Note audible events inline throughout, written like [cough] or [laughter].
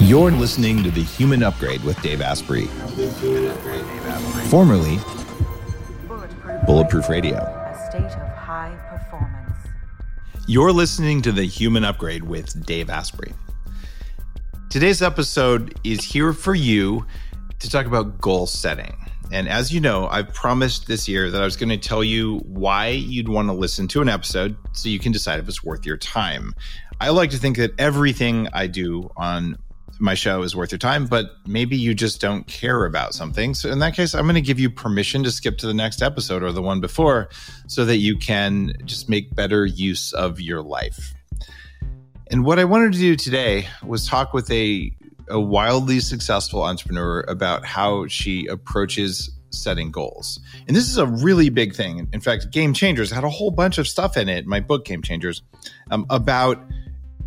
You're listening to The Human Upgrade with Dave Asprey, formerly Bulletproof Radio. A state of high performance. You're listening to The Human Upgrade with Dave Asprey. Today's episode is here for you to talk about goal setting. And as you know, I've promised this year that I was going to tell you why you'd want to listen to an episode so you can decide if it's worth your time. I like to think that everything I do on my show is worth your time, but maybe you just don't care about something. So in that case, I'm going to give you permission to skip to the next episode or the one before so that you can just make better use of your life. And what I wanted to do today was talk with a, a wildly successful entrepreneur about how she approaches setting goals. And this is a really big thing. In fact, Game Changers had a whole bunch of stuff in it, my book, Game Changers, um, about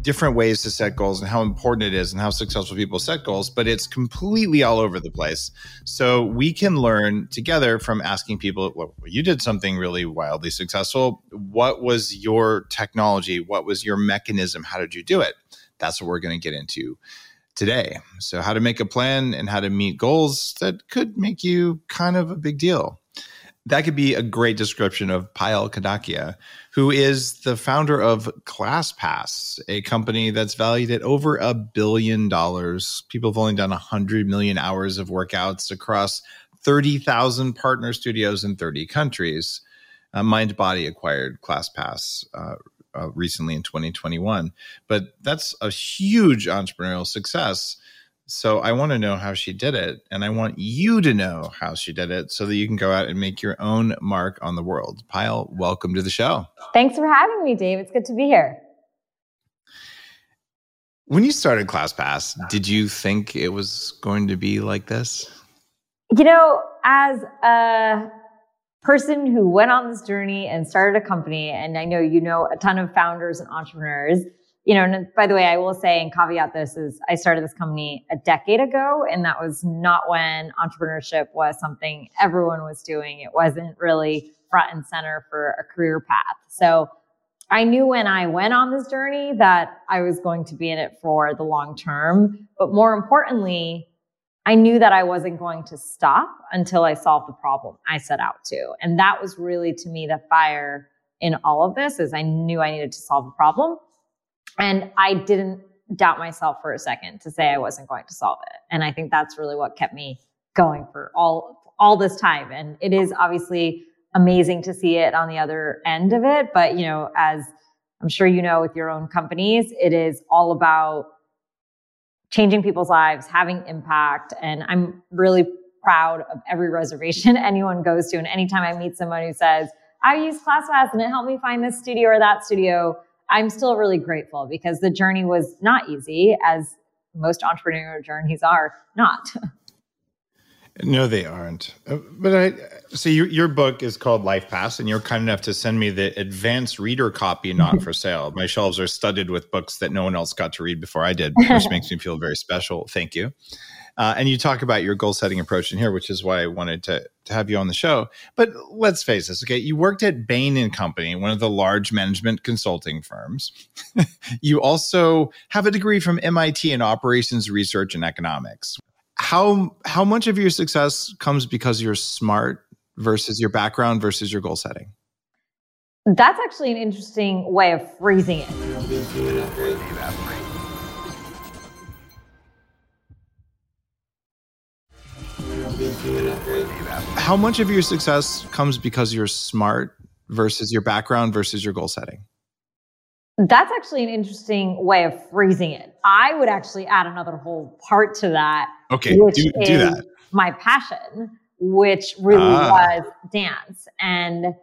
different ways to set goals and how important it is and how successful people set goals, but it's completely all over the place. So we can learn together from asking people, well, you did something really wildly successful. What was your technology? What was your mechanism? How did you do it? That's what we're going to get into today. So, how to make a plan and how to meet goals that could make you kind of a big deal. That could be a great description of Payal Kadakia, who is the founder of ClassPass, a company that's valued at over a billion dollars. People have only done 100 million hours of workouts across 30,000 partner studios in 30 countries. Uh, MindBody acquired ClassPass uh, uh, recently in 2021, but that's a huge entrepreneurial success. So I want to know how she did it. And I want you to know how she did it so that you can go out and make your own mark on the world. Payal, welcome to the show. Thanks for having me, Dave. It's good to be here. When you started ClassPass, did you think it was going to be like this? You know, as a person who went on this journey and started a company, and I know you know a ton of founders and entrepreneurs, you know, and by the way, I will say and caveat this is I started this company a decade ago, and that was not when entrepreneurship was something everyone was doing. It wasn't really front and center for a career path. So I knew when I went on this journey that I was going to be in it for the long term. But more importantly, I knew that I wasn't going to stop until I solved the problem I set out to. And that was really to me the fire in all of this is I knew I needed to solve a problem. And I didn't doubt myself for a second to say I wasn't going to solve it. And I think that's really what kept me going for all all this time. And it is obviously amazing to see it on the other end of it. But you know, as I'm sure you know with your own companies, it is all about changing people's lives, having impact. And I'm really proud of every reservation [laughs] anyone goes to. And anytime I meet someone who says, I use ClassPass and it helped me find this studio or that studio, I'm still really grateful because the journey was not easy, as most entrepreneurial journeys are not. [laughs] No, they aren't. Uh, but I so your your book is called LifePass, and you're kind enough to send me the advanced reader copy, not for [laughs] sale. My shelves are studded with books that no one else got to read before I did, which [laughs] makes me feel very special. Thank you. Uh, and you talk about your goal setting approach in here, which is why I wanted to, to have you on the show. But let's face this, okay? You worked at Bain and Company, one of the large management consulting firms. you also have a degree from MIT in operations research and economics. How how much of your success comes because you're smart versus your background versus your goal setting? That's actually an interesting way of phrasing it. How much of your success comes because you're smart versus your background versus your goal setting? That's actually an interesting way of phrasing it. I would actually add another whole part to that. Okay, do, do that. My passion, which really ah. was dance. And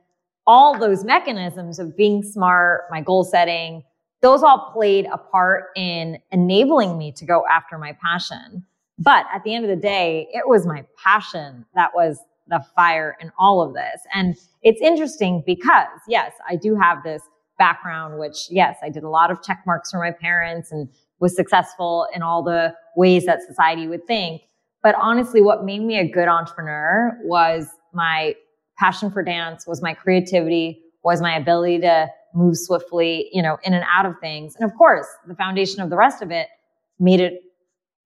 all those mechanisms of being smart, my goal setting, those all played a part in enabling me to go after my passion. But at the end of the day, it was my passion that was the fire in all of this. And it's interesting because, yes, I do have this background, which, yes, I did a lot of check marks for my parents and was successful in all the ways that society would think. But honestly, what made me a good entrepreneur was my passion for dance, was my creativity, was my ability to move swiftly, you know, in and out of things. And of course, the foundation of the rest of it made it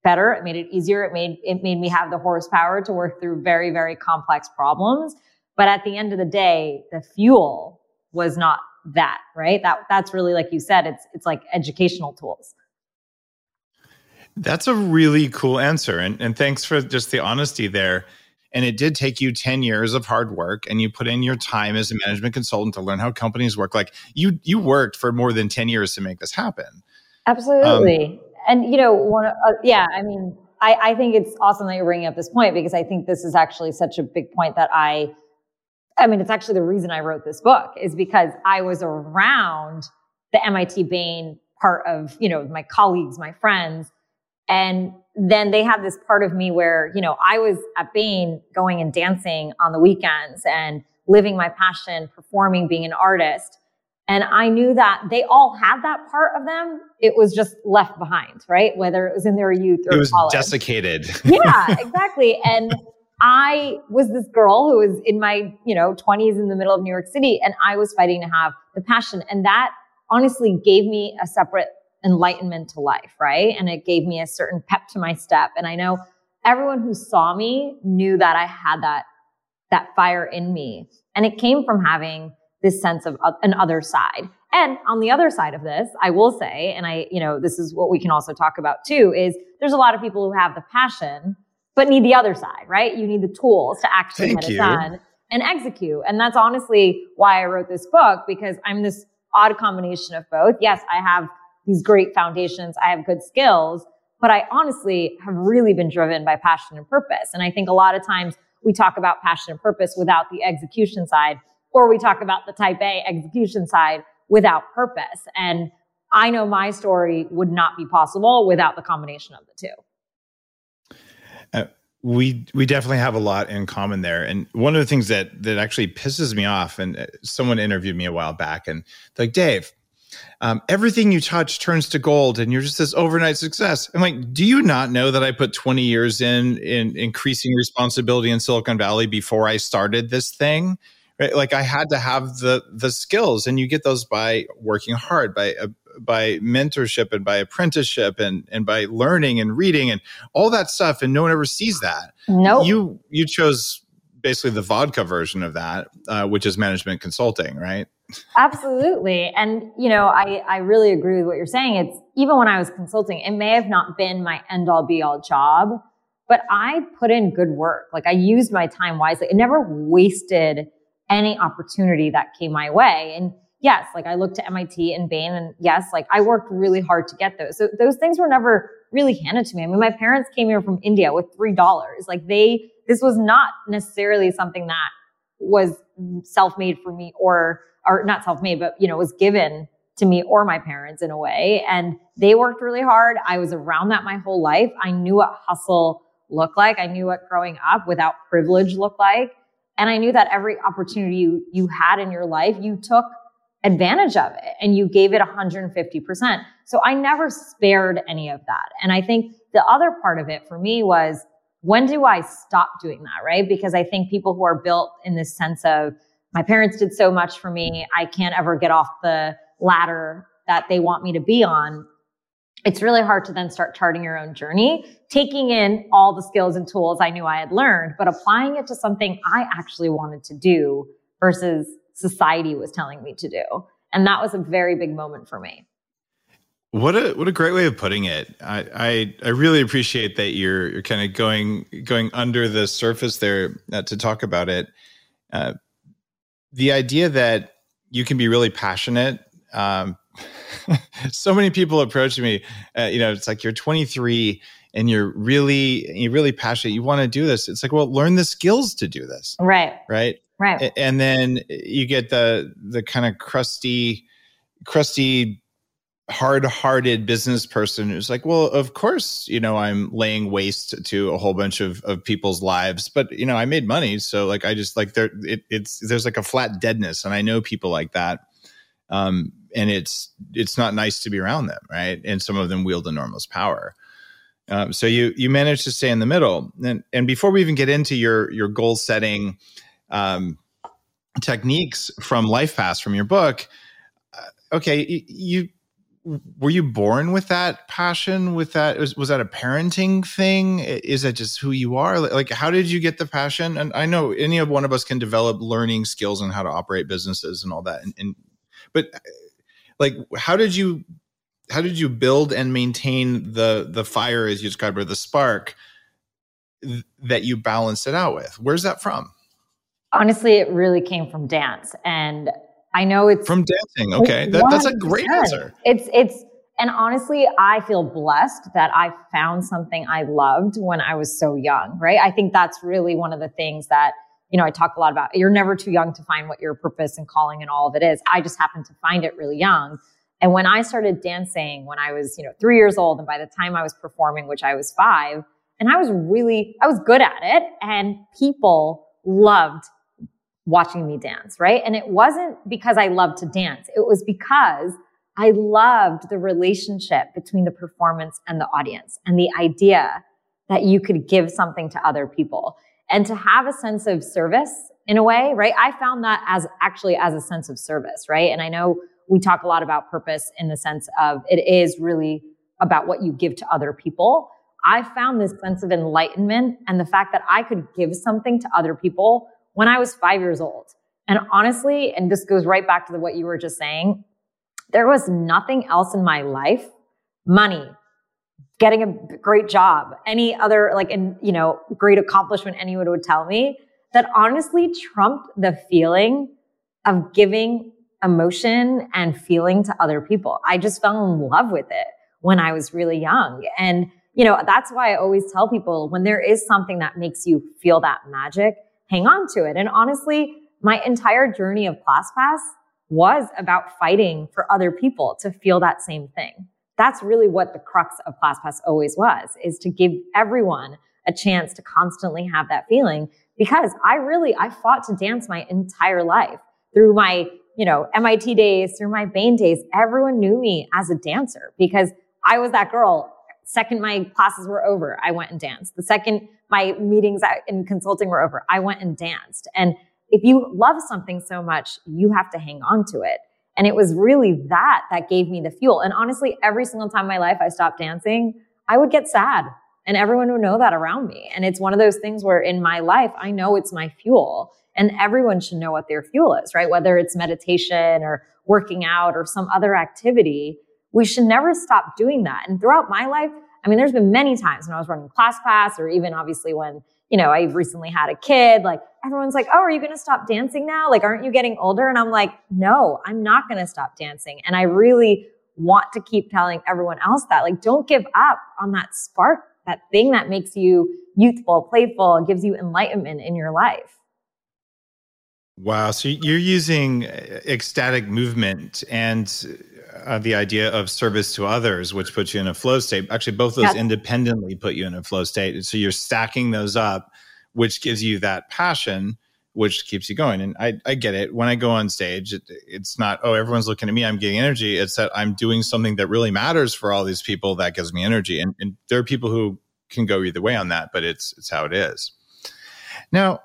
better. It made it easier. It made, it made me have the horsepower to work through very, very complex problems. But at the end of the day, the fuel was not that, right? That, that's really, like you said, it's, it's like educational tools. That's a really cool answer. And, and thanks for just the honesty there. And it did take you 10 years of hard work and you put in your time as a management consultant to learn how companies work. Like you, you worked for more than 10 years to make this happen. Absolutely. Um, and, you know, one, uh, yeah, I mean, I, I think it's awesome that you're bringing up this point because I think this is actually such a big point that I, I mean, it's actually the reason I wrote this book is because I was around the MIT Bain part of, you know, my colleagues, my friends, and then they have this part of me where, you know, I was at Bain going and dancing on the weekends and living my passion, performing, being an artist. And I knew that they all had that part of them. It was just left behind, right? Whether it was in their youth or it was college. desiccated. [laughs] yeah, exactly. And I was this girl who was in my, you know, 20s in the middle of New York City and I was fighting to have the passion. And that honestly gave me a separate enlightenment to life, right? And it gave me a certain pep to my step. And I know everyone who saw me knew that I had that, that fire in me. And it came from having this sense of an other side. And on the other side of this, I will say, and I, you know, this is what we can also talk about too, is there's a lot of people who have the passion, but need the other side, right? You need the tools to actually Thank get it done and execute. And that's honestly why I wrote this book because I'm this odd combination of both. Yes, I have these great foundations. I have good skills, but I honestly have really been driven by passion and purpose. And I think a lot of times we talk about passion and purpose without the execution side, or we talk about the type A execution side without purpose. And I know my story would not be possible without the combination of the two. Uh, we we definitely have a lot in common there. And one of the things that that actually pisses me off, and uh, someone interviewed me a while back, and like Dave, um, everything you touch turns to gold and you're just this overnight success. I'm like, do you not know that I put 20 years in in increasing responsibility in Silicon Valley before I started this thing? Right? Like I had to have the the skills, and you get those by working hard, by uh, by mentorship and by apprenticeship and and by learning and reading and all that stuff. And no one ever sees that. No, nope. you you chose basically the vodka version of that, uh, which is management consulting, right? Absolutely. And, you know, I, I really agree with what you're saying. It's even when I was consulting, it may have not been my end all be all job, but I put in good work. Like I used my time wisely. It never wasted any opportunity that came my way. And yes, like I looked to MIT and Bain and yes, like I worked really hard to get those. So those things were never really handed to me. I mean, my parents came here from India with $3. Like they, this was not necessarily something that was self-made for me or or not self-made, but you know, was given to me or my parents in a way. And they worked really hard. I was around that my whole life. I knew what hustle looked like. I knew what growing up without privilege looked like. And I knew that every opportunity you, you had in your life, you took advantage of it and you gave it 150%. So I never spared any of that. And I think the other part of it for me was when do I stop doing that? Right. Because I think people who are built in this sense of, my parents did so much for me. I can't ever get off the ladder that they want me to be on. It's really hard to then start charting your own journey, taking in all the skills and tools I knew I had learned, but applying it to something I actually wanted to do versus society was telling me to do. And that was a very big moment for me. What a what a great way of putting it. I I, I really appreciate that you're you're kind of going going under the surface there uh, to talk about it. Uh, the idea that you can be really passionate. Um, [laughs] so many people approach me. Uh, you know, it's like you're 23 and you're really you're really passionate. You want to do this. It's like, well, learn the skills to do this. Right. Right. Right. And then you get the the kind of crusty, crusty hard-hearted business person who's like well of course you know i'm laying waste to a whole bunch of, of people's lives but you know i made money so like i just like there it, it's there's like a flat deadness and i know people like that um and it's it's not nice to be around them right? And some of them wield enormous power. Um, so you you manage to stay in the middle. And and before we even get into your your goal setting um techniques from LifePass from your book uh, okay you were you born with that passion with that was, was that a parenting thing? Is that just who you are? Like how did you get the passion? And i know any of one of us can develop learning skills on how to operate businesses and all that and, and but like how did you how did you build and maintain the the fire as you described or the spark th- that you balanced it out with where's that from honestly it really came from dance and I know it's from dancing. Okay, that, that's a great answer. It's it's and honestly, I feel blessed that I found something I loved when I was so young. Right? I think that's really one of the things that you know I talk a lot about. You're never too young to find what your purpose and calling and all of it is. I just happened to find it really young. And when I started dancing when I was, you know, three years old, and by the time I was performing, which I was five, and I was really, I was good at it, and people loved watching me dance, right? And it wasn't because I loved to dance. It was because I loved the relationship between the performance and the audience and the idea that you could give something to other people and to have a sense of service in a way, right? I found that as actually as a sense of service, right? And I know we talk a lot about purpose in the sense of it is really about what you give to other people. I found this sense of enlightenment and the fact that I could give something to other people when I was five years old. And honestly, and this goes right back to the, what you were just saying, there was nothing else in my life, money, getting a great job, any other like, and you know, great accomplishment anyone would tell me that honestly trumped the feeling of giving emotion and feeling to other people. I just fell in love with it when I was really young. And, you know, that's why I always tell people when there is something that makes you feel that magic, hang on to it. And honestly, my entire journey of ClassPass was about fighting for other people to feel that same thing. That's really what the crux of ClassPass always was, is to give everyone a chance to constantly have that feeling because I really, I fought to dance my entire life through my, you know, MIT days, through my Bain days. Everyone knew me as a dancer because I was that girl. Second my classes were over, I went and danced. The second my meetings in consulting were over. I went and danced. And if you love something so much, you have to hang on to it. And it was really that that gave me the fuel. And honestly, every single time in my life I stopped dancing, I would get sad. And everyone would know that around me. And it's one of those things where in my life, I know it's my fuel. And everyone should know what their fuel is, right? Whether it's meditation or working out or some other activity, we should never stop doing that. And throughout my life, I mean, there's been many times when I was running ClassPass or even obviously when, you know, I recently had a kid, like everyone's like, Oh, are you going to stop dancing now? Like, aren't you getting older? And I'm like, no, I'm not going to stop dancing. And I really want to keep telling everyone else that, like, don't give up on that spark, that thing that makes you youthful, playful, gives you enlightenment in your life. Wow. So you're using uh, ecstatic movement and uh, the idea of service to others, which puts you in a flow state. Actually, both those independently put you in a flow state. So you're stacking those up, which gives you that passion, which keeps you going. And I, I get it. When I go on stage, it, it's not, oh, everyone's looking at me, I'm getting energy. It's that I'm doing something that really matters for all these people that gives me energy. And, and there are people who can go either way on that, but it's, it's how it is. Now,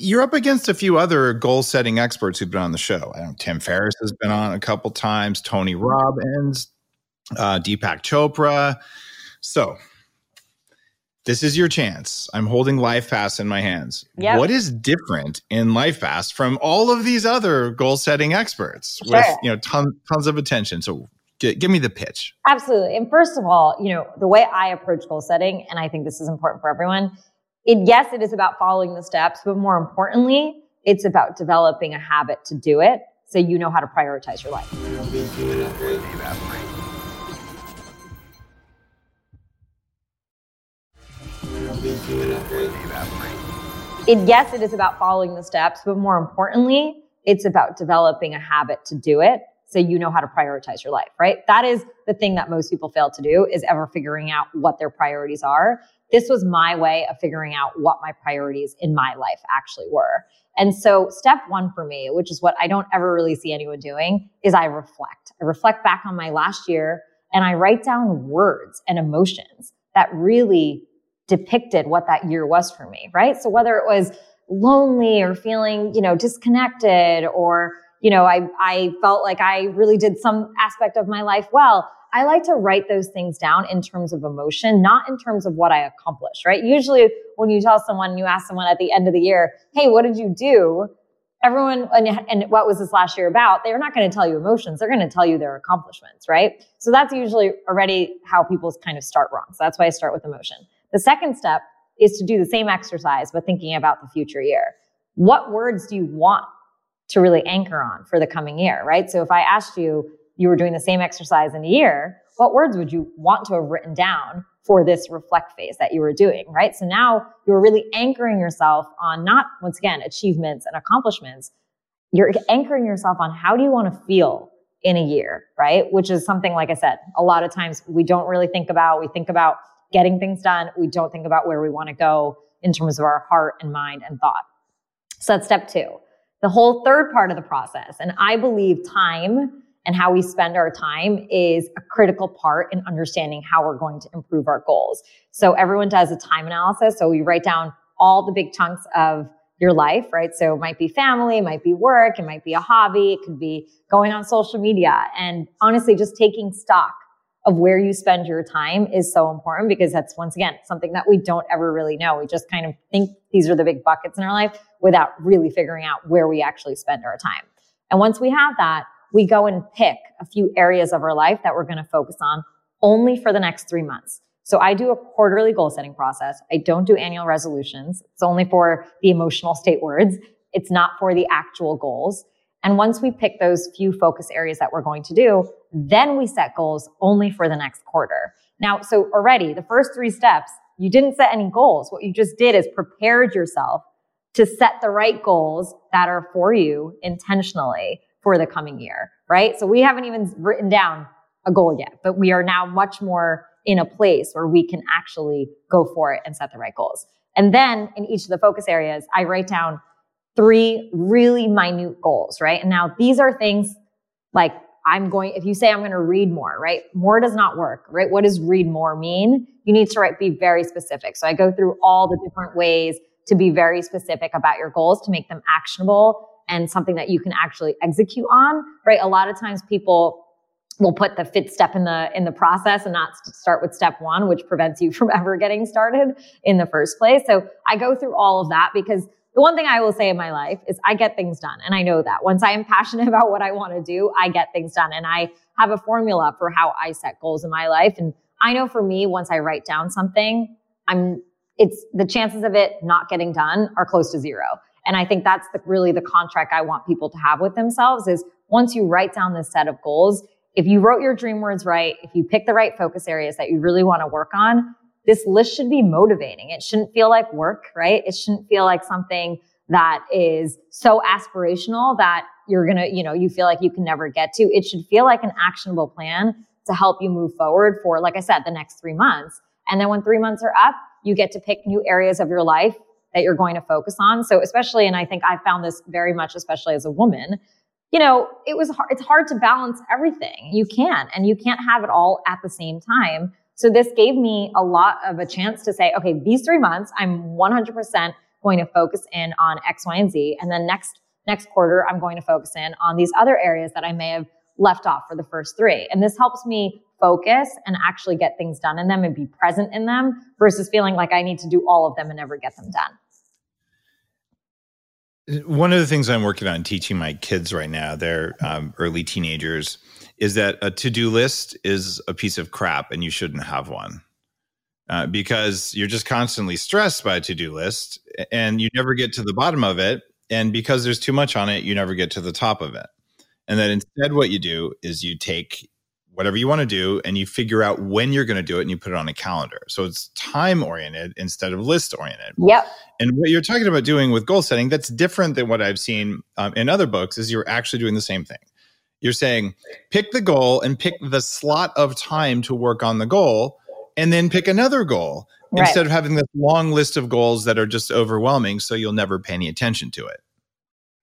you're up against a few other goal setting experts who've been on the show. I know Tim Ferriss has been on a couple times, Tony Robbins, uh, Deepak Chopra. So this is your chance. I'm holding LifePass in my hands. Yep. What is different in LifePass from all of these other goal setting experts sure. with you know tons tons of attention? So g- give me the pitch. Absolutely. And first of all, you know the way I approach goal setting, and I think this is important for everyone, it, yes, it is about following the steps, but more importantly, it's about developing a habit to do it so you know how to prioritize your life. It, yes, it is about following the steps, but more importantly, it's about developing a habit to do it so you know how to prioritize your life, right? That is the thing that most people fail to do is ever figuring out what their priorities are this was my way of figuring out what my priorities in my life actually were. And so step one for me, which is what I don't ever really see anyone doing, is I reflect. I reflect back on my last year and I write down words and emotions that really depicted what that year was for me, right? So whether it was lonely or feeling, you know, disconnected or, you know, I, I felt like I really did some aspect of my life well. I like to write those things down in terms of emotion, not in terms of what I accomplished, right? Usually when you tell someone, you ask someone at the end of the year, Hey, what did you do? Everyone, and, and what was this last year about? They're not going to tell you emotions. They're going to tell you their accomplishments, right? So that's usually already how people kind of start wrong. So that's why I start with emotion. The second step is to do the same exercise, but thinking about the future year. What words do you want to really anchor on for the coming year, right? So if I asked you, you were doing the same exercise in a year, what words would you want to have written down for this reflect phase that you were doing, right? So now you're really anchoring yourself on not, once again, achievements and accomplishments. You're anchoring yourself on how do you want to feel in a year, right? Which is something, like I said, a lot of times we don't really think about. We think about getting things done. We don't think about where we want to go in terms of our heart and mind and thought. So that's step two. The whole third part of the process, and I believe time and how we spend our time is a critical part in understanding how we're going to improve our goals. So everyone does a time analysis. So we write down all the big chunks of your life, right? So it might be family, it might be work, it might be a hobby, it could be going on social media. And honestly, just taking stock of where you spend your time is so important because that's once again something that we don't ever really know. We just kind of think these are the big buckets in our life without really figuring out where we actually spend our time. And once we have that, we go and pick a few areas of our life that we're going to focus on only for the next three months. So I do a quarterly goal setting process. I don't do annual resolutions. It's only for the emotional state words. It's not for the actual goals. And once we pick those few focus areas that we're going to do, then we set goals only for the next quarter. Now, so already the first three steps, you didn't set any goals. What you just did is prepared yourself to set the right goals that are for you intentionally for the coming year, right? So we haven't even written down a goal yet, but we are now much more in a place where we can actually go for it and set the right goals. And then in each of the focus areas, I write down three really minute goals, right? And now these are things like I'm going, if you say I'm going to read more, right? More does not work, right? What does read more mean? You need to write, be very specific. So I go through all the different ways to be very specific about your goals to make them actionable and something that you can actually execute on, right? A lot of times people will put the fifth step in the in the process and not start with step one, which prevents you [laughs] from ever getting started in the first place. So I go through all of that because the one thing I will say in my life is I get things done. And I know that once I am passionate [laughs] about what I want to do, I get things done. And I have a formula for how I set goals in my life. And I know for me, once I write down something, I'm, it's the chances of it not getting done are close to zero. And I think that's the, really the contract I want people to have with themselves is once you write down this set of goals, if you wrote your dream words right, if you pick the right focus areas that you really want to work on, this list should be motivating. It shouldn't feel like work, right? It shouldn't feel like something that is so aspirational that you're going to, you know, you feel like you can never get to. It should feel like an actionable plan to help you move forward for, like I said, the next three months. And then when three months are up, you get to pick new areas of your life that you're going to focus on. So especially, and I think I found this very much, especially as a woman, you know, it was hard, it's hard to balance everything. You can't, and you can't have it all at the same time. So this gave me a lot of a chance to say, okay, these three months, I'm 100% going to focus in on X, Y, and Z. And then next, next quarter, I'm going to focus in on these other areas that I may have left off for the first three. And this helps me focus and actually get things done in them and be present in them versus feeling like I need to do all of them and never get them done. One of the things I'm working on teaching my kids right now, they're um, early teenagers, is that a to do list is a piece of crap and you shouldn't have one. Uh, because you're just constantly stressed by a to do list and you never get to the bottom of it. And because there's too much on it, you never get to the top of it. And then instead, what you do is you take whatever you want to do and you figure out when you're going to do it and you put it on a calendar. So it's time oriented instead of list oriented. Yep. And what you're talking about doing with goal setting, that's different than what I've seen um, in other books, is you're actually doing the same thing. You're saying pick the goal and pick the slot of time to work on the goal and then pick another goal right. instead of having this long list of goals that are just overwhelming. So you'll never pay any attention to it.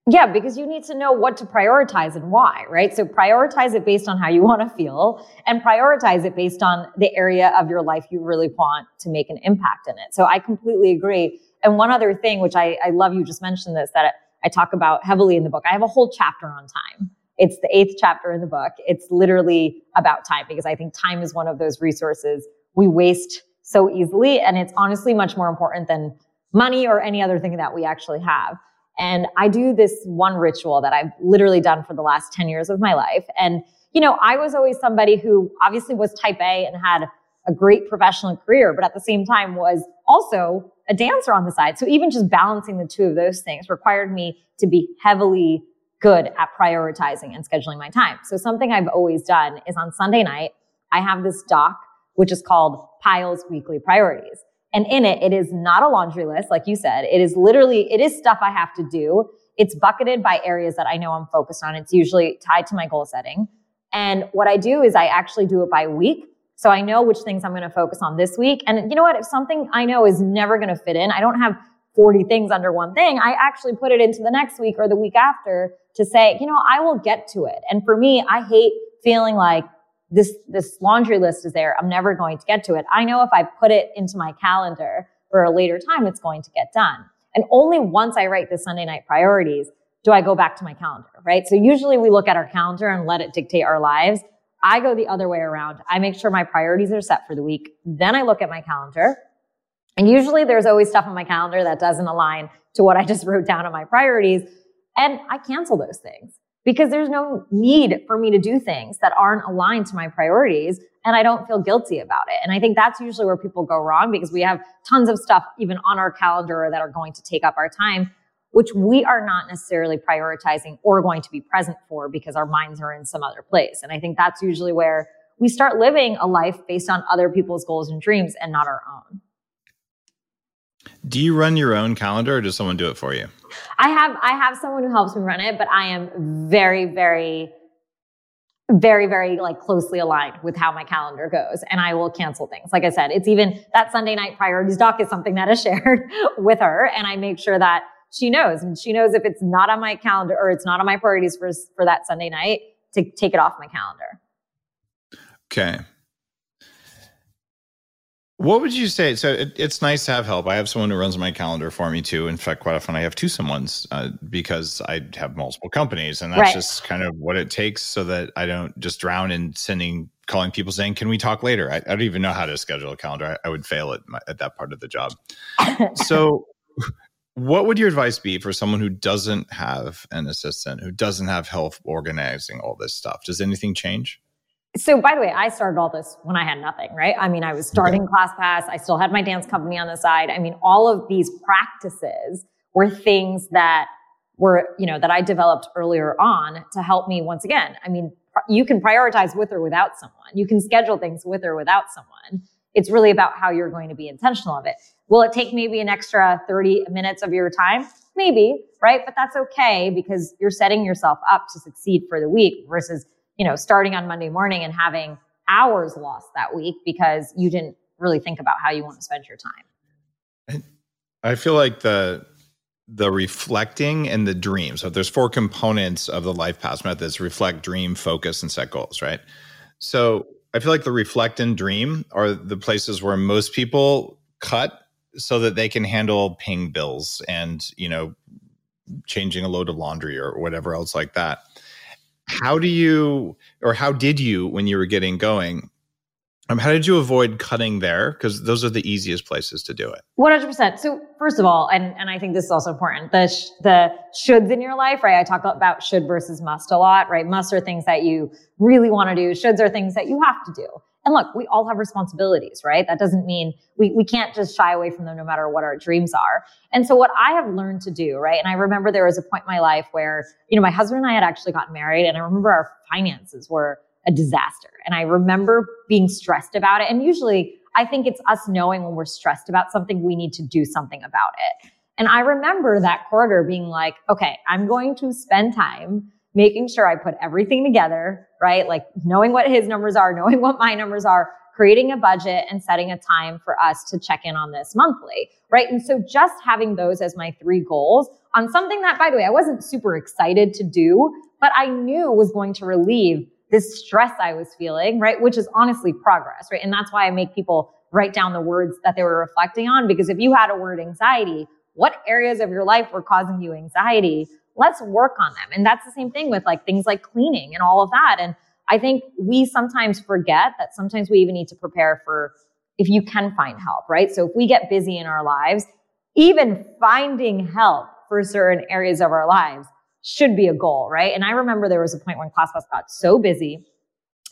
Yeah, because you need to know what to prioritize and why, right? So prioritize it based on how you want to feel and prioritize it based on the area of your life you really want to make an impact in it. So I completely agree. And one other thing, which I, I love you just mentioned this, that I talk about heavily in the book. I have a whole chapter on time. It's the eighth chapter in the book. It's literally about time because I think time is one of those resources we waste so easily. And it's honestly much more important than money or any other thing that we actually have. And I do this one ritual that I've literally done for the last 10 years of my life. And, you know, I was always somebody who obviously was type A and had a great professional career, but at the same time was also a dancer on the side. So even just balancing the two of those things required me to be heavily good at prioritizing and scheduling my time. So something I've always done is on Sunday night, I have this doc, which is called Payal's Weekly Priorities. And in it, it is not a laundry list, like you said. It is literally, it is stuff I have to do. It's bucketed by areas that I know I'm focused on. It's usually tied to my goal setting. And what I do is I actually do it by week. So I know which things I'm going to focus on this week. And you know what? If something I know is never going to fit in, I don't have 40 things under one thing. I actually put it into the next week or the week after to say, you know, I will get to it. And for me, I hate feeling like this, this laundry list is there. I'm never going to get to it. I know if I put it into my calendar for a later time, it's going to get done. And only once I write the Sunday night priorities do I go back to my calendar, right? So usually we look at our calendar and let it dictate our lives. I go the other way around. I make sure my priorities are set for the week. Then I look at my calendar. And usually there's always stuff on my calendar that doesn't align to what I just wrote down on my priorities. And I cancel those things because there's no need for me to do things that aren't aligned to my priorities and I don't feel guilty about it. And I think that's usually where people go wrong because we have tons of stuff even on our calendar that are going to take up our time, which we are not necessarily prioritizing or going to be present for because our minds are in some other place. And I think that's usually where we start living a life based on other people's goals and dreams and not our own. Do you run your own calendar or does someone do it for you? I have I have someone who helps me run it, but I am very very very very like closely aligned with how my calendar goes and I will cancel things. Like I said, it's even that Sunday night priorities doc is something that is [laughs] shared with her and I make sure that she knows and she knows if it's not on my calendar or it's not on my priorities for for that Sunday night to take it off my calendar. Okay. What would you say? So it, it's nice to have help. I have someone who runs my calendar for me too. In fact, quite often I have two someone's uh, because I have multiple companies, and that's right. just kind of what it takes, so that I don't just drown in sending calling people saying, "Can we talk later?" I, I don't even know how to schedule a calendar. I, I would fail at my, at that part of the job. so, [laughs] what would your advice be for someone who doesn't have an assistant, who doesn't have help organizing all this stuff? Does anything change? So by the way, I started all this when I had nothing, right? I mean, I was starting. ClassPass. I still had my dance company on the side. I mean, all of these practices were things that were, you know, that I developed earlier on to help me once again. I mean, you can prioritize with or without someone. You can schedule things with or without someone. It's really about how you're going to be intentional of it. Will it take maybe an extra 30 minutes of your time? Maybe, right? But that's okay because you're setting yourself up to succeed for the week versus you know, starting on Monday morning and having hours lost that week because you didn't really think about how you want to spend your time. I feel like the the reflecting and the dream. So there's four components of the LifePass methods: reflect, dream, focus, and set goals. Right. So I feel like the reflect and dream are the places where most people cut so that they can handle paying bills and you know changing a load of laundry or whatever else like that how do you or how did you when you were getting going um, how did you avoid cutting there? Because those are the easiest places to do it. 100% so first of all and, and i think this is also important the sh- the shoulds in your life right? I talk about should versus must a lot right? Must are things that you really want to do. Shoulds are things that you have to do and look, we all have responsibilities, right? That doesn't mean we, we can't just shy away from them no matter what our dreams are. And so what I have learned to do, right? And I remember there was a point in my life where, you know, my husband and I had actually gotten married and I remember our finances were a disaster. And I remember being stressed about it. And usually I think it's us knowing when we're stressed about something, we need to do something about it. And I remember that quarter being like, okay, I'm going to spend time making sure I put everything together, right? Like knowing what his numbers are, [laughs] knowing what my numbers are, creating a budget and setting a time for us to check in on this monthly, right? And so just having those as my three goals on something that, by the way, I wasn't super excited to do, but I knew was going to relieve this stress I was feeling, right? Which is honestly progress, right? And that's why I make people write down the words that they were reflecting on, because if you had a word anxiety, what areas of your life were causing you anxiety? Let's work on them. And that's the same thing with like things like cleaning and all of that. And I think we sometimes forget that sometimes we even need to prepare for if you can find help, right? So if we get busy in our lives, even finding help for certain areas of our lives should be a goal, right? And I remember there was a point when ClassPass got so busy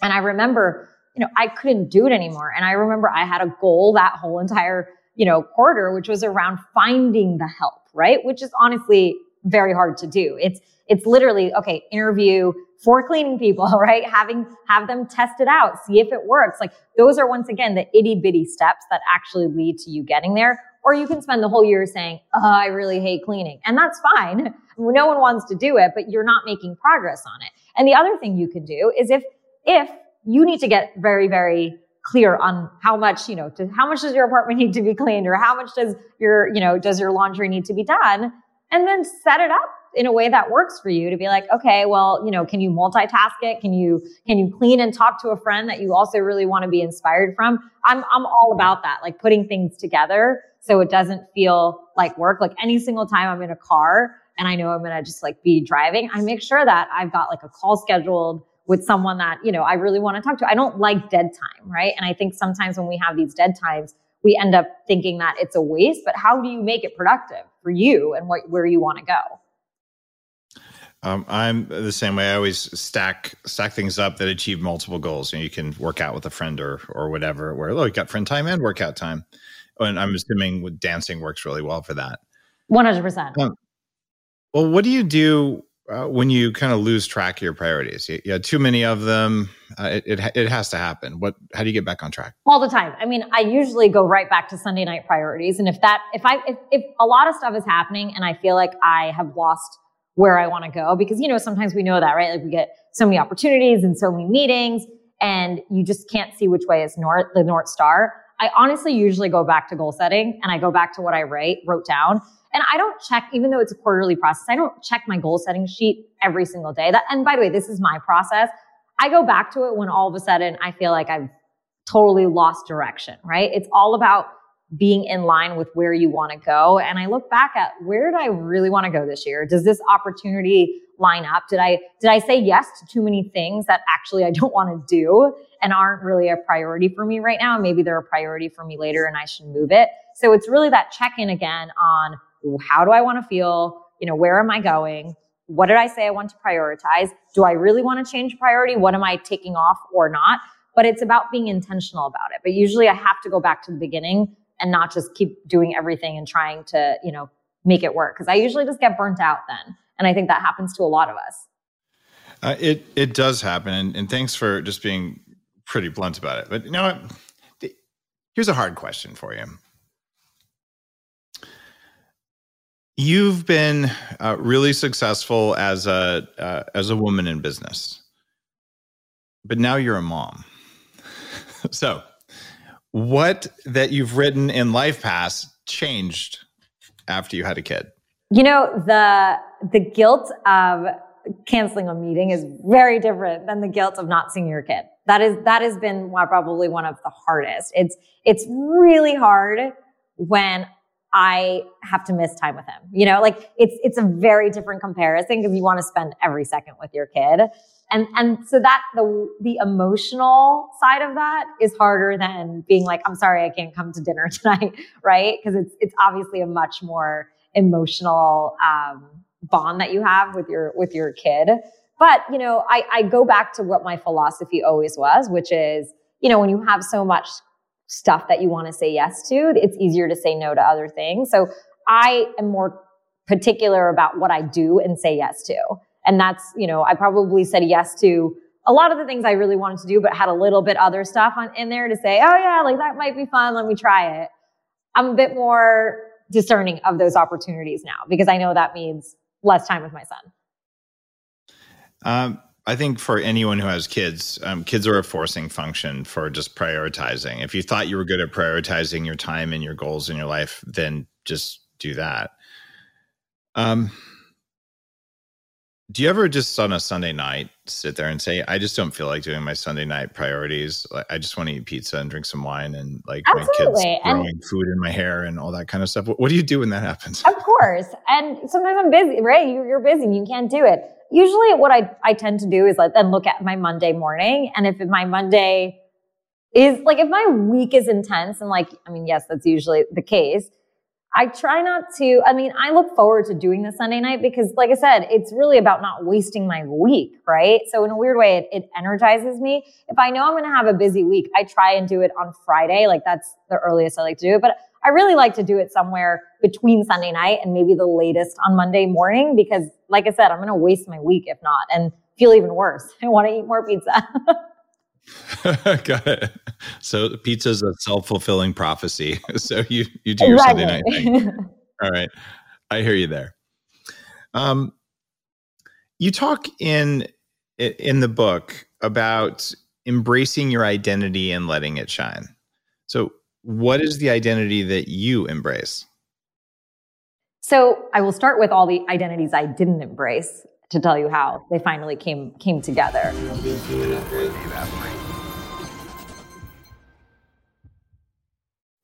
and I remember, you know, I couldn't do it anymore. And I remember I had a goal that whole entire, you know, quarter, which was around finding the help, right? Which is honestly very hard to do. It's, it's literally, okay, interview for cleaning people, [laughs] right? Having, have them test it out, see if it works. Like those are once again the itty bitty steps that actually lead to you getting there. Or you can spend the whole year saying, oh, I really hate cleaning. And that's fine. [laughs] No one wants to do it, but you're not making progress on it. And the other thing you can do is if if you need to get very, very clear on how much, you know, to, how much does your apartment [laughs] need to be cleaned or how much does your, you know, does your laundry need to be done? And then set it up in a way that works for you to be like, okay, well, you know, can you multitask it? Can you, can you clean and talk to a friend that you also really want to be inspired from? I'm, I'm all about that, like putting things together so it doesn't feel like work. Like any single time I'm in a car and I know I'm going to just like be driving, I make sure that I've got like a call scheduled with someone that, you know, I really want to talk to. I don't like dead time, right? And I think sometimes when we have these dead times, we end up thinking that it's a waste, but how do you make it productive for you and what, where you want to go? Um, I'm the same way. I always stack stack things up that achieve multiple goals. And you, can work out with a friend or or whatever. Where oh, you got friend time and workout time, and I'm assuming with dancing works really well for that. One hundred percent. Um, well, what do you do uh, when you kind of lose track of your priorities you, you too many of them uh, it, it, it has to happen. What how do you get back on track? All the time. I mean i usually go right back to sunday night priorities and if that if i if, if a lot of stuff is happening and i feel like i have lost where i want to go because you know sometimes we know that right? Like we get so many opportunities and so many meetings and you just can't see which way is north the north star. I honestly usually go back to goal setting and i go back to what i write wrote down and I don't check, even though it's a quarterly process, I don't check my goal setting sheet every single day. That, and by the way, this is my process. I go back to it when all of a sudden I feel like I've totally lost direction, right? It's all about being in line with where you want to go. And I look back at where did I really want to go this year? Does this opportunity line up? Did I, did I say yes to too many things that actually I don't want to do and aren't really a priority for me right now? Maybe they're a priority for me later and I should move it. So it's really that check in again on how do I want to feel? You know, where am I going? What did I say I want to prioritize? Do I really want to change priority? What am I taking off or not? But it's about being intentional about it. But usually I have to go back to the beginning and not just keep doing everything and trying to, you know, make it work. Cause I usually just get burnt out then. And I think that happens to a lot of us. Uh, it it does happen, and, and thanks for just being pretty blunt about it. But you know what? Here's a hard question for you. You've been uh, really successful as a uh, as a woman in business, but now you're a mom. [laughs] so, what that you've written in LifePass changed after you had a kid? You know the the guilt of canceling a meeting is very different than the guilt of not seeing your kid. That is that has been probably one of the hardest. It's it's really hard when I have to miss time with him. You know, like it's it's a very different comparison because you want to spend every second with your kid. And and so that the the emotional side of that is harder than being like, I'm sorry, I can't come to dinner [laughs] tonight, right? Because it's it's obviously a much more emotional um, bond that you have with your with your kid. But you know, I, I go back to what my philosophy always was, which is, you know, when you have so much stuff that you want to say yes to, it's easier to say no to other things. So I am more particular about what I do and say yes to. And that's, you know, I probably said yes to a lot of the things I really wanted to do, but had a little bit other stuff on, in there to say, oh yeah, like that might be fun. Let me try it. I'm a bit more discerning of those opportunities now because I know that means less time with my son. Um, I think for anyone who has kids, um, kids are a forcing function for just prioritizing. If you thought you were good at prioritizing your time and your goals in your life, then just do that. Um, Do you ever just on a Sunday night sit there and say, I just don't feel like doing my Sunday night priorities. I just want to eat pizza and drink some wine and like Absolutely. my kids growing and food in my hair and all that kind of stuff. What do you do when that happens? Of course. And sometimes I'm busy, right? You're busy and you can't do it. Usually what I, I tend to do is like then look at my Monday morning. And if my Monday is like, if my week is intense and like, I mean, yes, that's usually the case I try not to, I mean, I look forward to doing the Sunday night because, like I said, it's really about not wasting my week, right? So, in a weird way, it, it energizes me. If I know I'm going to have a busy week, I try and do it on Friday. Like, that's the earliest I like to do it. But I really like to do it somewhere between Sunday night and maybe the latest on Monday morning because, like I said, I'm going to waste my week if not and feel even worse. [laughs] I want to eat more pizza. [laughs] [laughs] Got it. So pizza is a self fulfilling prophecy. [laughs] So you you do your exactly. Sunday night thing. [laughs] All right, I hear you there. Um, you talk in in the book about embracing your identity and letting it shine. So, what is the identity that you embrace? So, I will start with all the identities I didn't embrace to tell you how they finally came came together.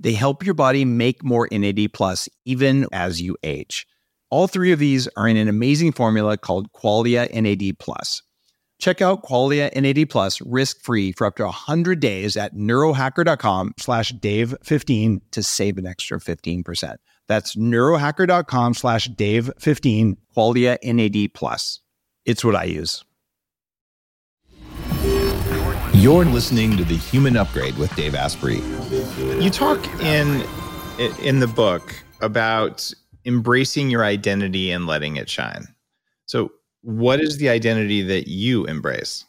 They help your body make more NAD plus even as you age. All three of these are in an amazing formula called Qualia NAD plus. Check out Qualia NAD plus risk-free for up to 100 days at neurohacker.com slash dave15 to save an extra 15%. That's neurohacker.com slash dave15, Qualia NAD plus. It's what I use. You're listening to the Human Upgrade with Dave Asprey. You talk in in the book about embracing your identity and letting it shine. So, what is the identity that you embrace?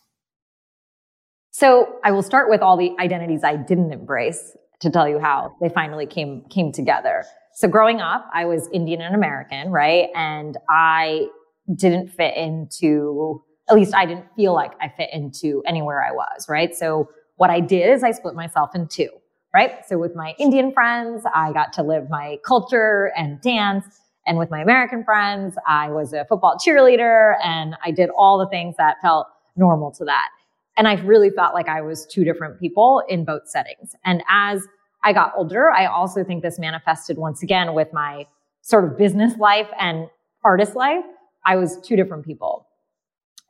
So, I will start with all the identities I didn't embrace to tell you how they finally came came together. So, growing up, I was Indian and American, right? And I didn't fit into at least I didn't feel like I fit into anywhere I was, right? So what I did is I split myself in two, right? So with my Indian friends, I got to live my culture and dance. And with my American friends, I was a football cheerleader and I did all the things that felt normal to that. And I really felt like I was two different people in both settings. And as I got older, I also think this manifested once again with my sort of business life and artist life. I was two different people.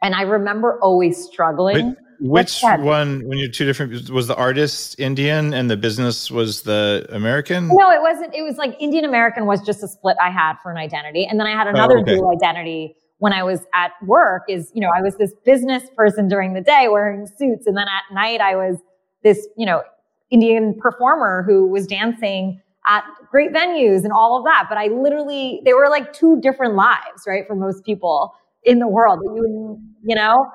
And I remember always struggling. which one, when you're two different, was the artist Indian and the business was the American? No, it wasn't. It was like Indian American was just a split I had for an identity. And then I had oh, another oh, okay. dual identity when I was at work is, you know, I was this business person during the day wearing suits. And then at night I was this, you know, Indian performer who was dancing at great venues and all of that. But I literally, they were like two different lives, right? For most people in the world that you you know?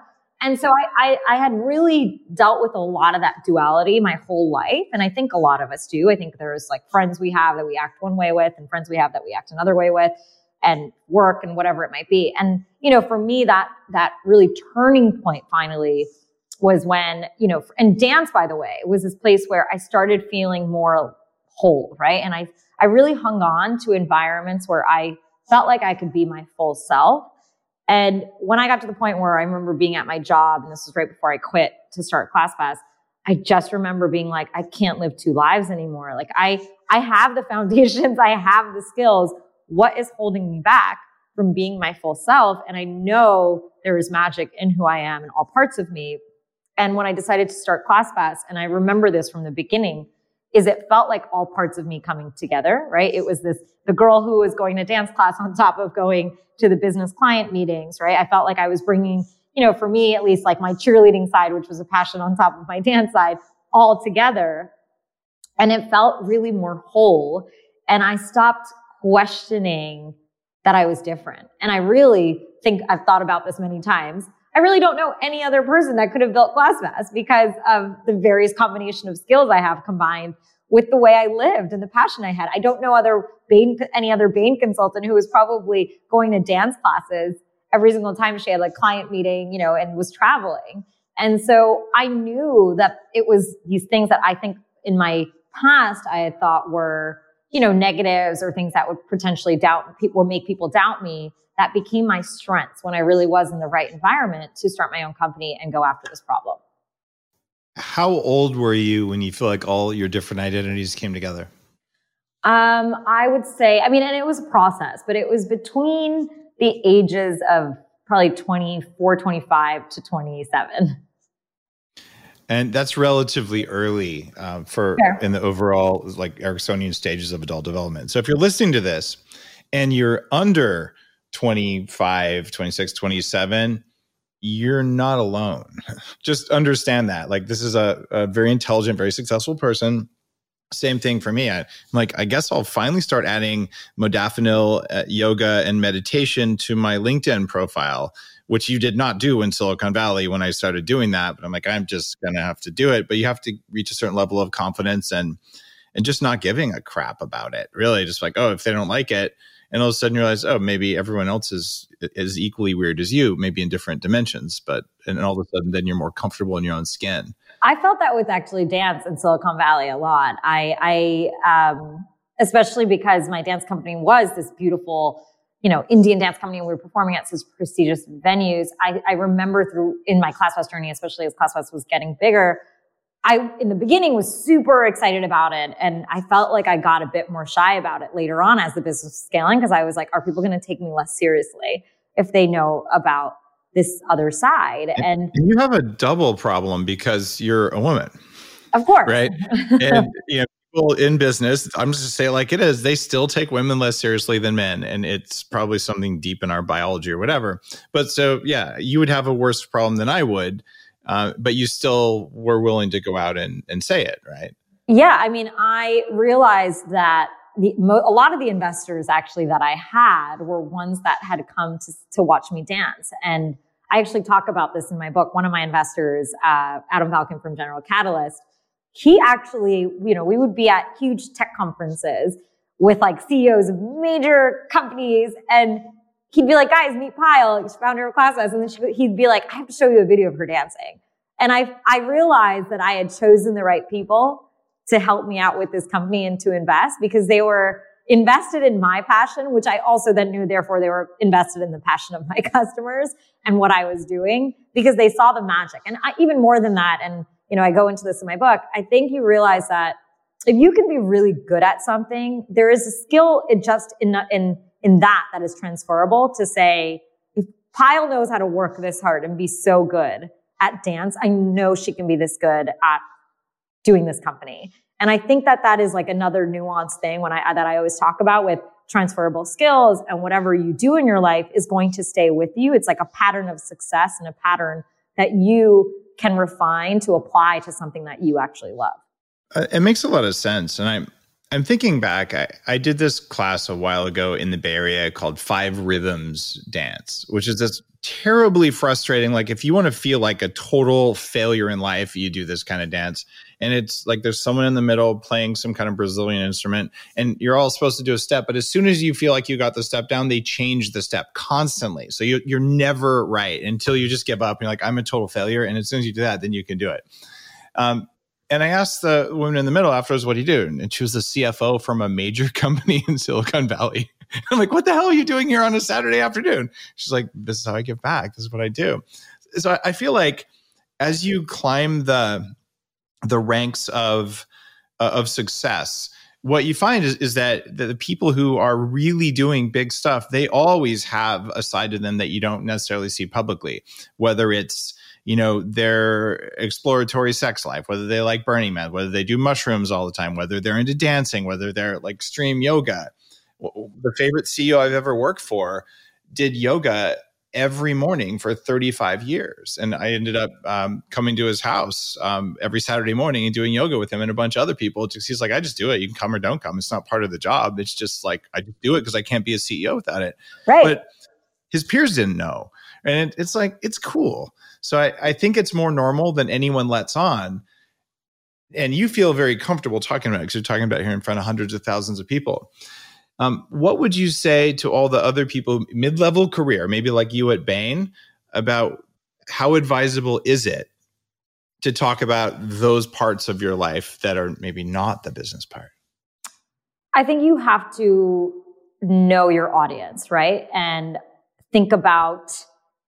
And so I, I, I had really dealt with a lot of that duality my whole life and i think a lot of us do. I think there's like friends we have that we act one way with and friends we have that we act another way with and work and whatever it might be. And you know for me that that really turning point finally was when you know and dance by the way was this place where i started feeling more whole right? And i i really hung on to environments where i felt like i could be my full self and when I got to the point where I remember being at my job, and this was right before I quit to start ClassPass, I just remember being like, I can't live two lives anymore. Like I, I have the [laughs] foundations, I have the skills. What is holding me back from being my full self? And I know there is magic in who I am in all parts of me. And when I decided to start ClassPass, and I remember this from the beginning, is it felt like all parts of me coming together, right? It was this, the girl who was going to dance class on top of going to the business client meetings, right? I felt like I was bringing, you know, for me, at least like my cheerleading side, which was a passion on top of my dance side all together. And it felt really more whole. And I stopped questioning that I was different. And I really think I've thought about this many times. I really don't know any other person that could have built ClassPass because of the various combination of skills I have combined with the way I lived and the passion I had. I don't know other Bain, any other Bain consultant who was probably going to dance classes every single time she had like client meeting, you know, and was traveling. And so I knew that it was these things that I think in my past I had thought were, you know, negatives or things that would potentially doubt people make people doubt me that became my strengths when I really was in the right environment to start my own company and go after this problem. How old were you when you feel like all your different identities came together? Um, I would say, I mean, and it was a process, but it was between the ages of probably 24, 25 to 27. And that's relatively early uh, for sure. in the overall like Eriksonian stages of adult development. So if you're listening to this and you're under 25, 26, 27, you're not alone. [laughs] Just understand that. Like, this is a, a very intelligent, very successful person. Same thing for me. I, am like, I guess I'll finally start adding modafinil, uh, yoga, and meditation to my LinkedIn profile, which you did not do in Silicon Valley when I started doing that. But I'm like, I'm just to have to do it. But you have to reach a certain level of confidence and and just not giving a crap about it. Really, just like, oh, if they don't like it, and all of a sudden you realize, oh, maybe everyone else is is equally weird as you, maybe in different dimensions. But and all of a sudden, then you're more comfortable in your own skin. I felt that with actually dance in Silicon Valley a lot. I, I um, especially because my dance company was this beautiful, you know, Indian dance company, and we were performing at such prestigious venues. I, I remember through in my ClassPass journey, especially as ClassPass was getting bigger I, in the beginning, was super excited about it. And I felt like I got a bit more shy about it later on as the business was scaling because I was like, are people going to take me less seriously if they know about this other side? And, and you have a double problem because you're a woman. Of course. Right. [laughs] and, you know, people in business, I'm just to say like it is, they still take women less seriously than men. And it's probably something deep in our biology or whatever. But so, yeah, you would have a worse problem than I would uh, but you still were willing to go out and, and say it, right? Yeah. I mean, I realized that the, mo- a lot of the investors actually that I had were ones that had come to, to watch me dance. And I actually talk about this in my book. One of my investors, uh, Adam Valkin from General Catalyst, he actually, you know, we would be at huge tech conferences with like CEOs of major companies and he'd be like, guys, meet Payal, founder of ClassPass. And then she, he'd be like, I have to show you a video of her dancing. And I, I realized that I had chosen the right people to help me out with this company and to invest because they were invested in my passion, which I also then knew, therefore they were invested in the passion of my [laughs] customers and what I was doing because they saw the magic. And I, even more than that, and you know, I go into this in my book, I think you realize that if you can be really good at something, there is a skill it just in, in in that that is transferable to say, if Payal knows how to work this hard and be so good at dance, I know she can be this good at doing this company. And I think that that is like another nuanced thing when I, that I always talk about with transferable skills and whatever you do in your life is going to stay with you. It's like a pattern of success and a pattern that you can refine to apply to something that you actually love. Uh, it makes a lot of sense. And I'm, I'm thinking back. I, I did this class a while ago in the Bay Area called Five Rhythms Dance, which is this terribly frustrating. Like, if you want to feel like a total failure in life, you do this kind of dance. And it's like there's someone in the middle playing some kind of Brazilian instrument, and you're all supposed to do a step. But as soon as you feel like you got the step down, they change the step constantly. So you, you're never right until you just give up. And you're like, I'm a total failure. And as soon as you do that, then you can do it. Um, and I asked the woman in the middle afterwards, what do you do? And she was the CFO from a major [laughs] company in Silicon Valley. [laughs] I'm like, what the hell are you doing here on a Saturday afternoon? She's like, this is how I give back. This is what I do. So I feel like as you climb the the ranks of uh, of success, what you find is, is that the people who are really doing big stuff, they always have a side to them that you don't necessarily see publicly, whether it's you know their exploratory sex life whether they like burning man whether they do mushrooms all the time whether they're into dancing whether they're like extreme yoga the favorite ceo i've ever worked for did yoga every morning for 35 years. And I ended up um, coming to his house um, every Saturday morning and doing yoga with him and a bunch of other people. Just, he's like, I just do it. You can come or don't come. It's not part of the job. It's just like, I do it because I can't be a CEO without it. Right. But his peers didn't know. And it, it's like, it's cool. So I, I think it's more normal than anyone lets on. And you feel very comfortable talking about it because you're talking about here in front of hundreds of thousands of people. Um, what would you say to all the other people mid-level career, maybe like you at Bain, about how advisable is it to talk about those parts of your life that are maybe not the business part? I think you have to know your audience, right? And think about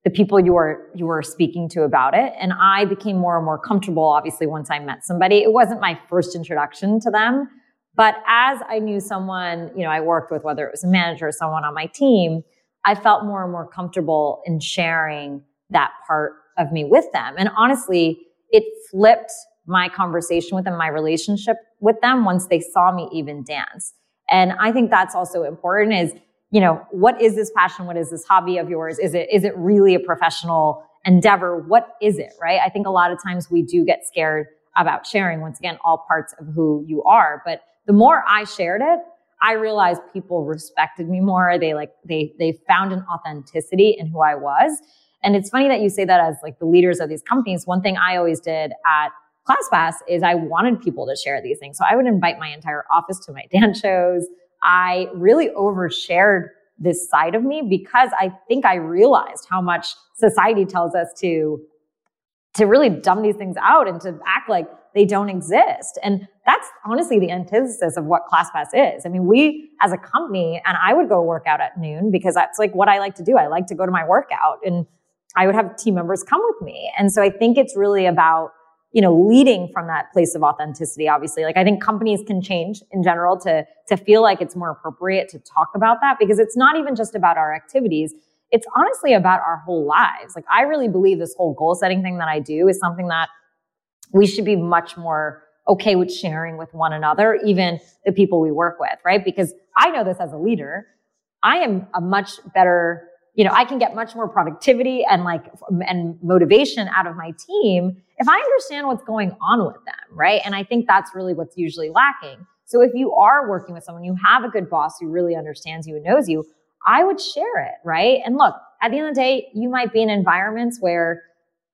the people you are you were speaking to about it. And I became more and more comfortable, obviously, once I met somebody. It wasn't my first introduction to them, but as I knew someone, you know, I worked with, whether it was a manager or someone on my team, I felt more and more comfortable in sharing that part of me with them. And honestly, it flipped my conversation with them, my relationship with them once they saw me even dance. And I think that's also important is, you know, what is this passion? What is this hobby of yours? Is it, is it really a professional endeavor? What is it? Right. I think a lot of times we do get scared about sharing once again, all parts of who you are, but the more I shared it, I realized people respected me more. They like, they, they found an authenticity in who I was. And it's funny that you say that as like the leaders of these companies. One thing I always did at ClassPass is I wanted people to share these things. So I would invite my entire office to my [laughs] dance shows. I really overshared this side of me because I think I realized how much society tells us to to really dumb these things out and to act like they don't exist. And that's honestly the antithesis of what ClassPass is. I mean, we as a company, and I would go work out at noon because that's like what I like to do. I like to go to my workout and I would have team members come with me. And so I think it's really about, you know, leading from that place of authenticity, obviously. Like I think companies can change in general to, to feel like it's more appropriate to talk about that because it's not even just about our activities. It's honestly about our whole lives. Like I really believe this whole goal setting thing that I do is something that we should be much more okay with sharing with one another, even the people we work with, right? Because I know this as a leader. I am a much better, you know, I can get much more productivity and like, and motivation out of my team if I understand what's going on with them, right? And I think that's really what's usually lacking. So if you are working with someone, you have a good boss who really understands you and knows you, I would share it, right? And look, at the end of the day, you might be in environments where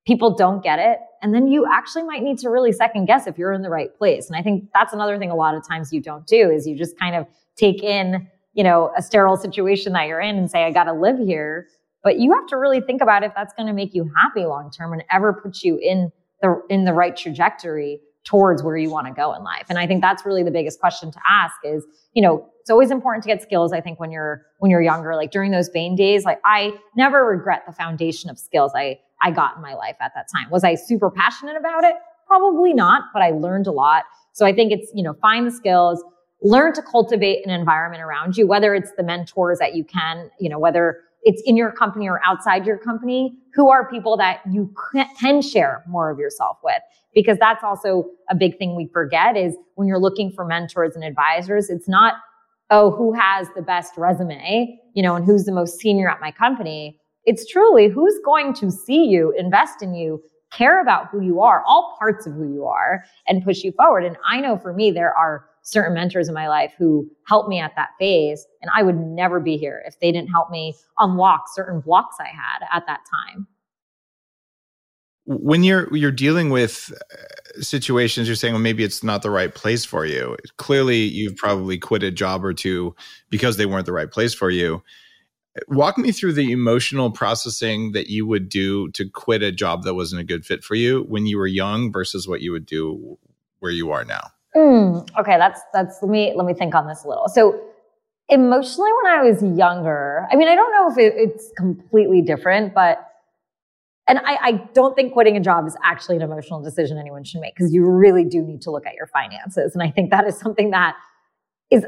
people don't get it. And then you actually might need to really second guess if you're in the right place. And I think that's another thing a lot of times you don't do is you just kind of take in, you know, a sterile situation that you're in and say, I got to live here. But you have to really think about if that's going to make you happy long term and ever put you in the, in the right trajectory towards where you want to go in life. And I think that's really the biggest question to ask is, you know, it's always important to get skills. I think when you're, when you're younger, like during those Bain days, like I never regret the foundation of skills I, I got in my life at that time. Was I super passionate about it? Probably not, but I learned a lot. So I think it's, you know, find the skills, learn to cultivate an environment around you, whether it's the mentors that you can, you know, whether it's in your company or outside your company, who are people that you can share more of yourself with? Because that's also a big thing we forget is when you're looking for mentors and advisors, it's not, oh, who has the best resume, you know, and who's the most senior at my company. It's truly who's going to see you, invest in you, care about who you are, all parts of who you are, and push you forward. And I know for me, there are certain mentors in my life who helped me at that phase. And I would never be here if they didn't help me unlock certain blocks I had at that time. When you're you're dealing with uh, situations, you're saying, well, maybe it's not the right place for you. Clearly, you've probably quit a job or two because they weren't the right place for you walk me through the emotional processing that you would do to quit a job that wasn't a good fit for you when you were young versus what you would do where you are now mm, okay that's that's let me let me think on this a little so emotionally when i was younger i mean i don't know if it, it's completely different but and I, I don't think quitting a job is actually an emotional decision anyone should make because you really do need to look at your finances and i think that is something that is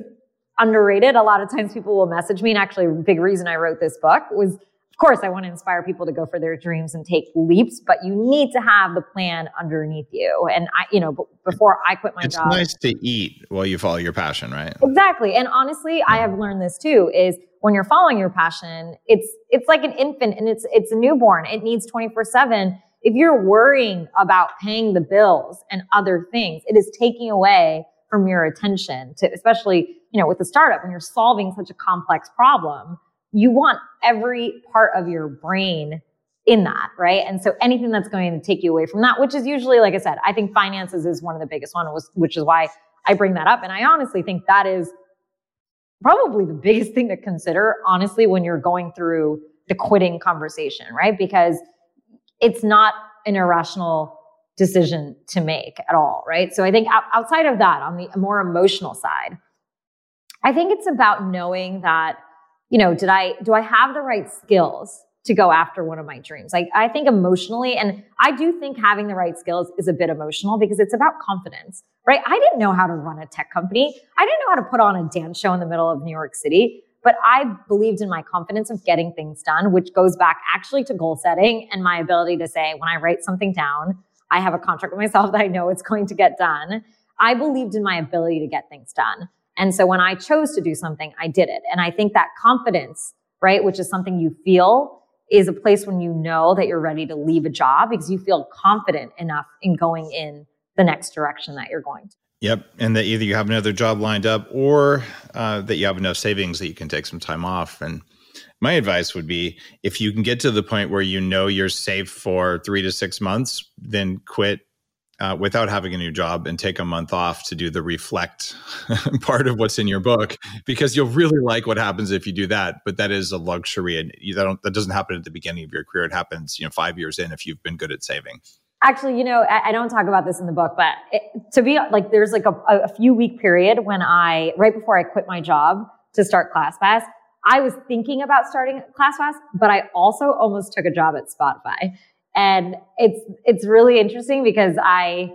underrated. A lot of times people will message me, and actually, a big reason I wrote this book was of course, I want to inspire people to go for their dreams and take leaps, but you need to have the plan underneath you. And I, you know, before I quit my it's job, it's nice to eat while you follow your passion, right? Exactly. And honestly, I have mm. learned this too is when you're following your passion, it's it's like an infant and it's it's a newborn. It needs 24/7. If you're worrying about paying the bills and other things, it is taking away from your attention to especially, you know, with the startup when you're solving such a complex problem you want every part of your brain in that, right? And so anything that's going to take you away from that, which is usually, like I said, I think finances is one of the biggest ones, which is why I bring that up. And I honestly think that is probably the biggest thing to consider, honestly, when you're going through the quitting conversation, right? Because it's not an irrational decision to make at all, right? So I think outside of that, on the more emotional side, I think it's about knowing that you know, did I, do I have the right skills to go after one of my dreams? Like, I think emotionally, and I do think having the right skills is a bit emotional because it's about confidence, right? I didn't know how to run a tech company. I didn't know how to put on a dance show in the middle of New York City, but I believed in my confidence of getting things done, which goes back actually to goal setting and my ability to say, when I write something down, I have a contract with myself that I know it's going to get done. I believed in my ability to get things done. And so when I chose to do something, I did it. And I think that confidence, right, which is something you feel is a place when you know that you're ready to leave a job because you feel confident enough in going in the next direction that you're going to. Yep. And that either you have another job lined up or uh, that you have enough savings that you can take some time off. And my advice would be if you can get to the point where you know you're safe for three to six months, then quit uh, without having a new job and take a month off to do the reflect [laughs] part of what's in your book because you'll really like what happens if you do that. But that is a luxury and you don't that doesn't happen at the beginning of your career. It happens you know five years in if you've been good at saving. Actually you know i, I don't talk about this in the book but it, to be like there's like a, a few week period when i right before i quit my job to start classpass i was thinking about starting classpass but i also almost took a job at spotify and it's, it's really interesting because I,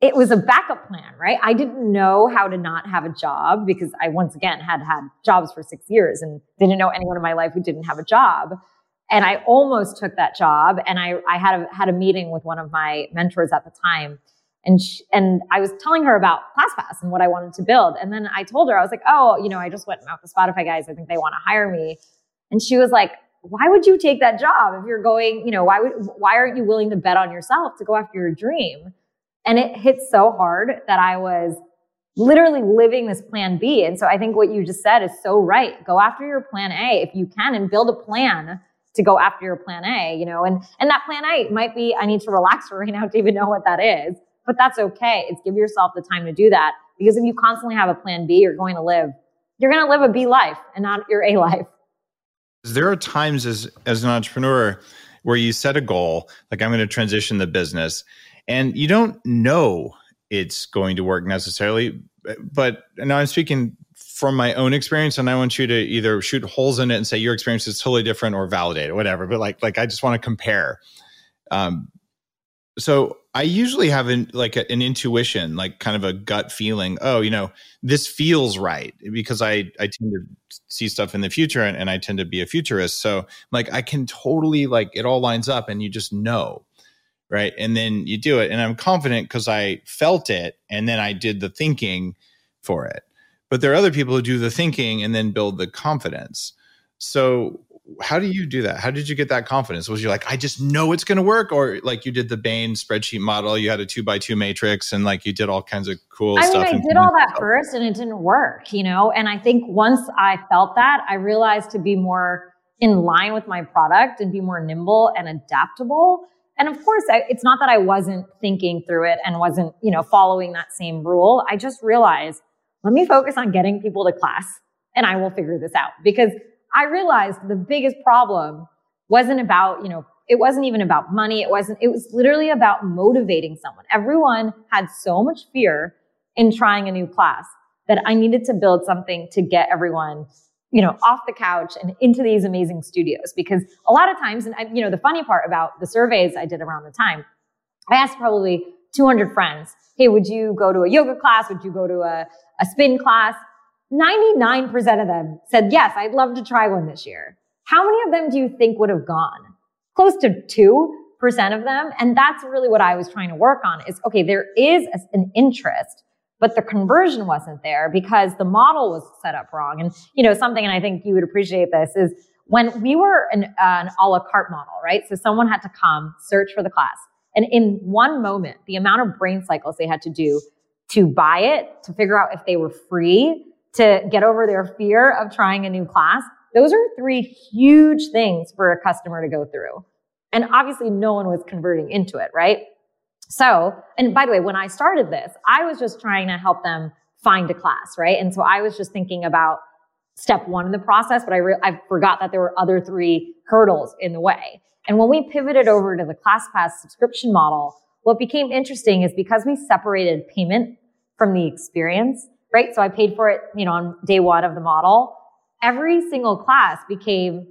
it was a backup plan, right? I didn't know how to not have a job because I once again had had jobs for six years and didn't know anyone in my life who didn't have a job. And I almost took that job. And I, I had a, had a meeting with one of my mentors at the time. And, she, and I was telling her about ClassPass and what I wanted to build. And then I told her, I was like, oh, you know, I just went out to Spotify guys. I think they want to hire me. And she was like, why would you take that job if you're going, you know, why would, why aren't you willing to bet on yourself to go after your dream? And it hit so hard that I was literally living this plan B. And so I think what you just said is so right. Go after your plan A if you can and build a plan to go after your plan A, you know, and, and that plan A might be, I need to relax for [laughs] right now to even know what that is, but that's okay. It's give yourself the time to do that because if you constantly have a plan B, you're going to live, you're going to live a B life and not your A life. There are times as as an entrepreneur where you set a goal, like I'm going to transition the business, and you don't know it's going to work necessarily. But now I'm speaking from my own experience, and I want you to either shoot holes in it and say your experience is totally different, or validate it, whatever. But like, like I just want to compare. Um, so I usually have an like a, an intuition, like kind of a gut feeling. Oh, you know, this feels right because I I tend to see stuff in the future and, and I tend to be a futurist. So like I can totally like it all lines up and you just know, right? And then you do it, and I'm confident because I felt it, and then I did the thinking for it. But there are other people who do the thinking and then build the confidence. So how do you do that? How did you get that confidence? Was you like, I just know it's going to work, or like you did the Bain spreadsheet model, you had a two by two matrix, and like you did all kinds of cool I stuff. I mean, I did all that first, and it didn't work, you know. And I think once I felt that, I realized to be more in line with my product and be more nimble and adaptable. And of course, I, it's not that I wasn't thinking through it and wasn't, you know, following that same rule. I just realized, let me focus on getting people to class, and I will figure this out because I realized the biggest problem wasn't about, you know, it wasn't even about money. It wasn't, it was literally about motivating someone. Everyone had so much fear in trying a new class that I needed to build something to get everyone, you know, off the couch and into these amazing studios. Because a lot of times, and I, you know, the funny part about the surveys I did around the time, I asked probably 200 friends, Hey, would you go to a yoga class? Would you go to a, a spin class? 99% of them said, yes, I'd love to try one this year. how many of them do you think would have gone? Close to 2% of them. And that's really what I was trying to work on is, okay, there is an interest, but the conversion wasn't there because the model was set up wrong. And, you know, something, and I think you would appreciate this is when we were an, uh, an a la carte model, right? So someone had to come search for the class. And in one moment, the amount of brain cycles they had to do to buy it, to figure out if they were free, to get over their fear of trying a new class, those are three huge things for a customer to go through. And obviously no one was converting into it, right? So, and by the way, when I started this, I was just trying to help them find a class, right? And so I was just thinking about step one in the process, but I, re- I forgot that there were other three hurdles in the way. And when we pivoted over to the ClassPass subscription model, what became interesting is because we separated payment from the experience, right? So I paid for it, you know, on day one of the model. Every single class became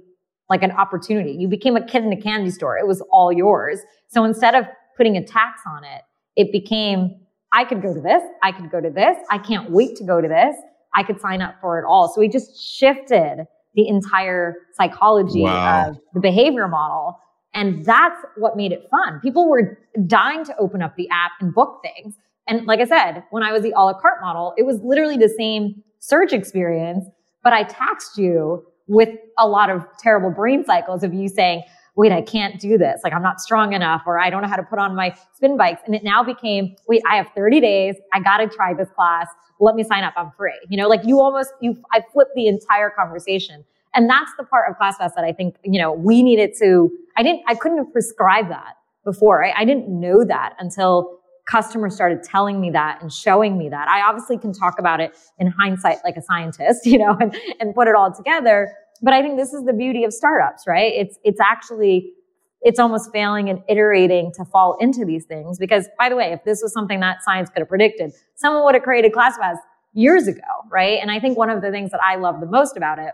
like an opportunity. You became a kid in a candy store. It was all yours. So instead of putting a tax on it, it became, I could go to this. I could go to this. I can't wait to go to this. I could sign up for it all. So we just shifted the entire psychology wow. of the behavior model. And that's what made it fun. People were dying to open up the app and book things. And like I said, when I was the a la carte model, it was literally the same search experience, but I taxed you with a lot of terrible brain cycles of you saying, wait, I can't do this. Like I'm not strong enough or I don't know how to put on my spin bikes. And it now became, wait, I have 30 days. I got to try this class. Let me sign up. I'm free. You know, like you almost, you, I flipped the entire conversation. And that's the part of ClassPass that I think, you know, we needed to, I didn't, I couldn't have prescribed that before. I, I didn't know that until customers started telling me that and showing me that. I obviously can talk about it in hindsight like a scientist, [laughs] you know, and, and put it all together. But I think this is the beauty of startups, right? It's, it's actually, it's almost failing and iterating to fall into these things. Because by the way, if this was something that science could have predicted, someone would have created ClassPass years ago, right? And I think one of the things that I love the most about it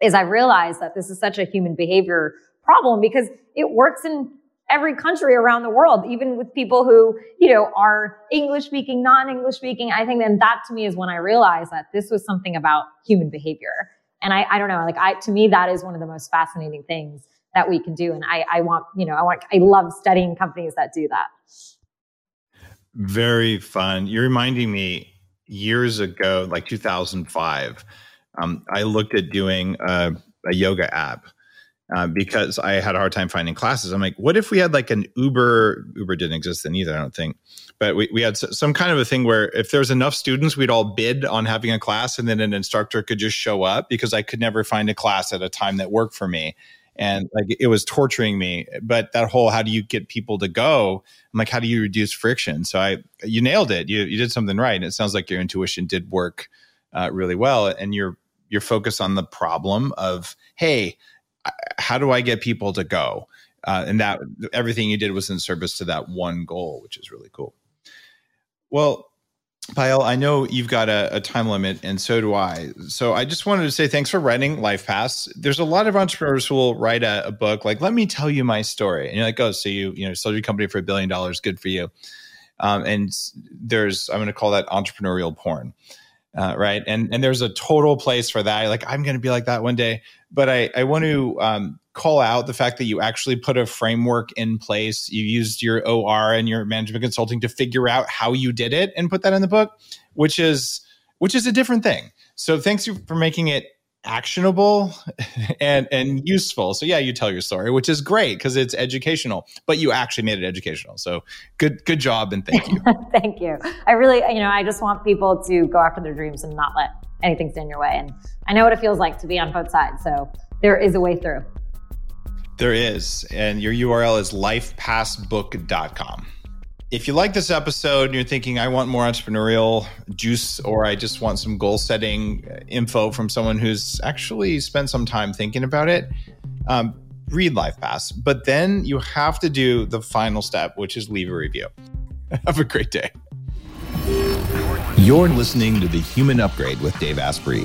is I realized that this is such a human behavior problem because it works in every country around the world, even with people who, you know, are English speaking, non-English speaking. I think then that to me is when I realized that this was something about human behavior. And I, I don't know, like I, to me, that is one of the most fascinating things that we can do. And I, I want, you know, I want, I love studying companies that do that. Very fun. You're reminding me years ago, like 2005, um, I looked at doing a, a yoga app uh, because I had a hard time finding classes. I'm like, what if we had like an Uber? Uber didn't exist then either, I don't think. But we, we had some kind of a thing where if there's enough students, we'd all bid on having a class and then an instructor could just show up because I could never find a class at a time that worked for me. And like it was torturing me. But that whole how do you get people to go? I'm like, how do you reduce friction? So I you nailed it. You you did something right. And it sounds like your intuition did work uh, really well. And you're you're focused on the problem of, hey, how do I get people to go? Uh, and that everything you did was in service to that one goal, which is really cool. Well, Payal, I know you've got a, a, time limit, and so do I. So I just wanted to say thanks for writing LifePass. There's a lot of entrepreneurs who will write a, a, book like, "Let me tell you my story," and you're like, "Oh, so you you know sold your company for a billion dollars? Good for you." Um, and there's I'm going to call that entrepreneurial porn uh, right? And and there's a total place for that. Like I'm going to be like that one day, but I I want to um, call out the fact that you actually put a framework in place. You used your OR and your management consulting to figure out how you did it and put that in the book, which is which is a different thing. So thanks for making it actionable [laughs] and and useful. So yeah, you tell your story, which is great because it's educational, but you actually made it educational. So good good job and thank you. [laughs] thank you. I really, you know, I just want people to go after their dreams and not let anything stand in your way. And I know what it feels like to be on both sides. So there is a way through. There is. And your URL is lifepassbook.com. If you like this episode and you're thinking, I want more entrepreneurial juice, or I just want some goal setting info from someone who's actually spent some time thinking about it, um, read LifePass. But then you have to do the final step, which is leave a review. [laughs] have a great day. You're listening to The Human Upgrade with Dave Asprey.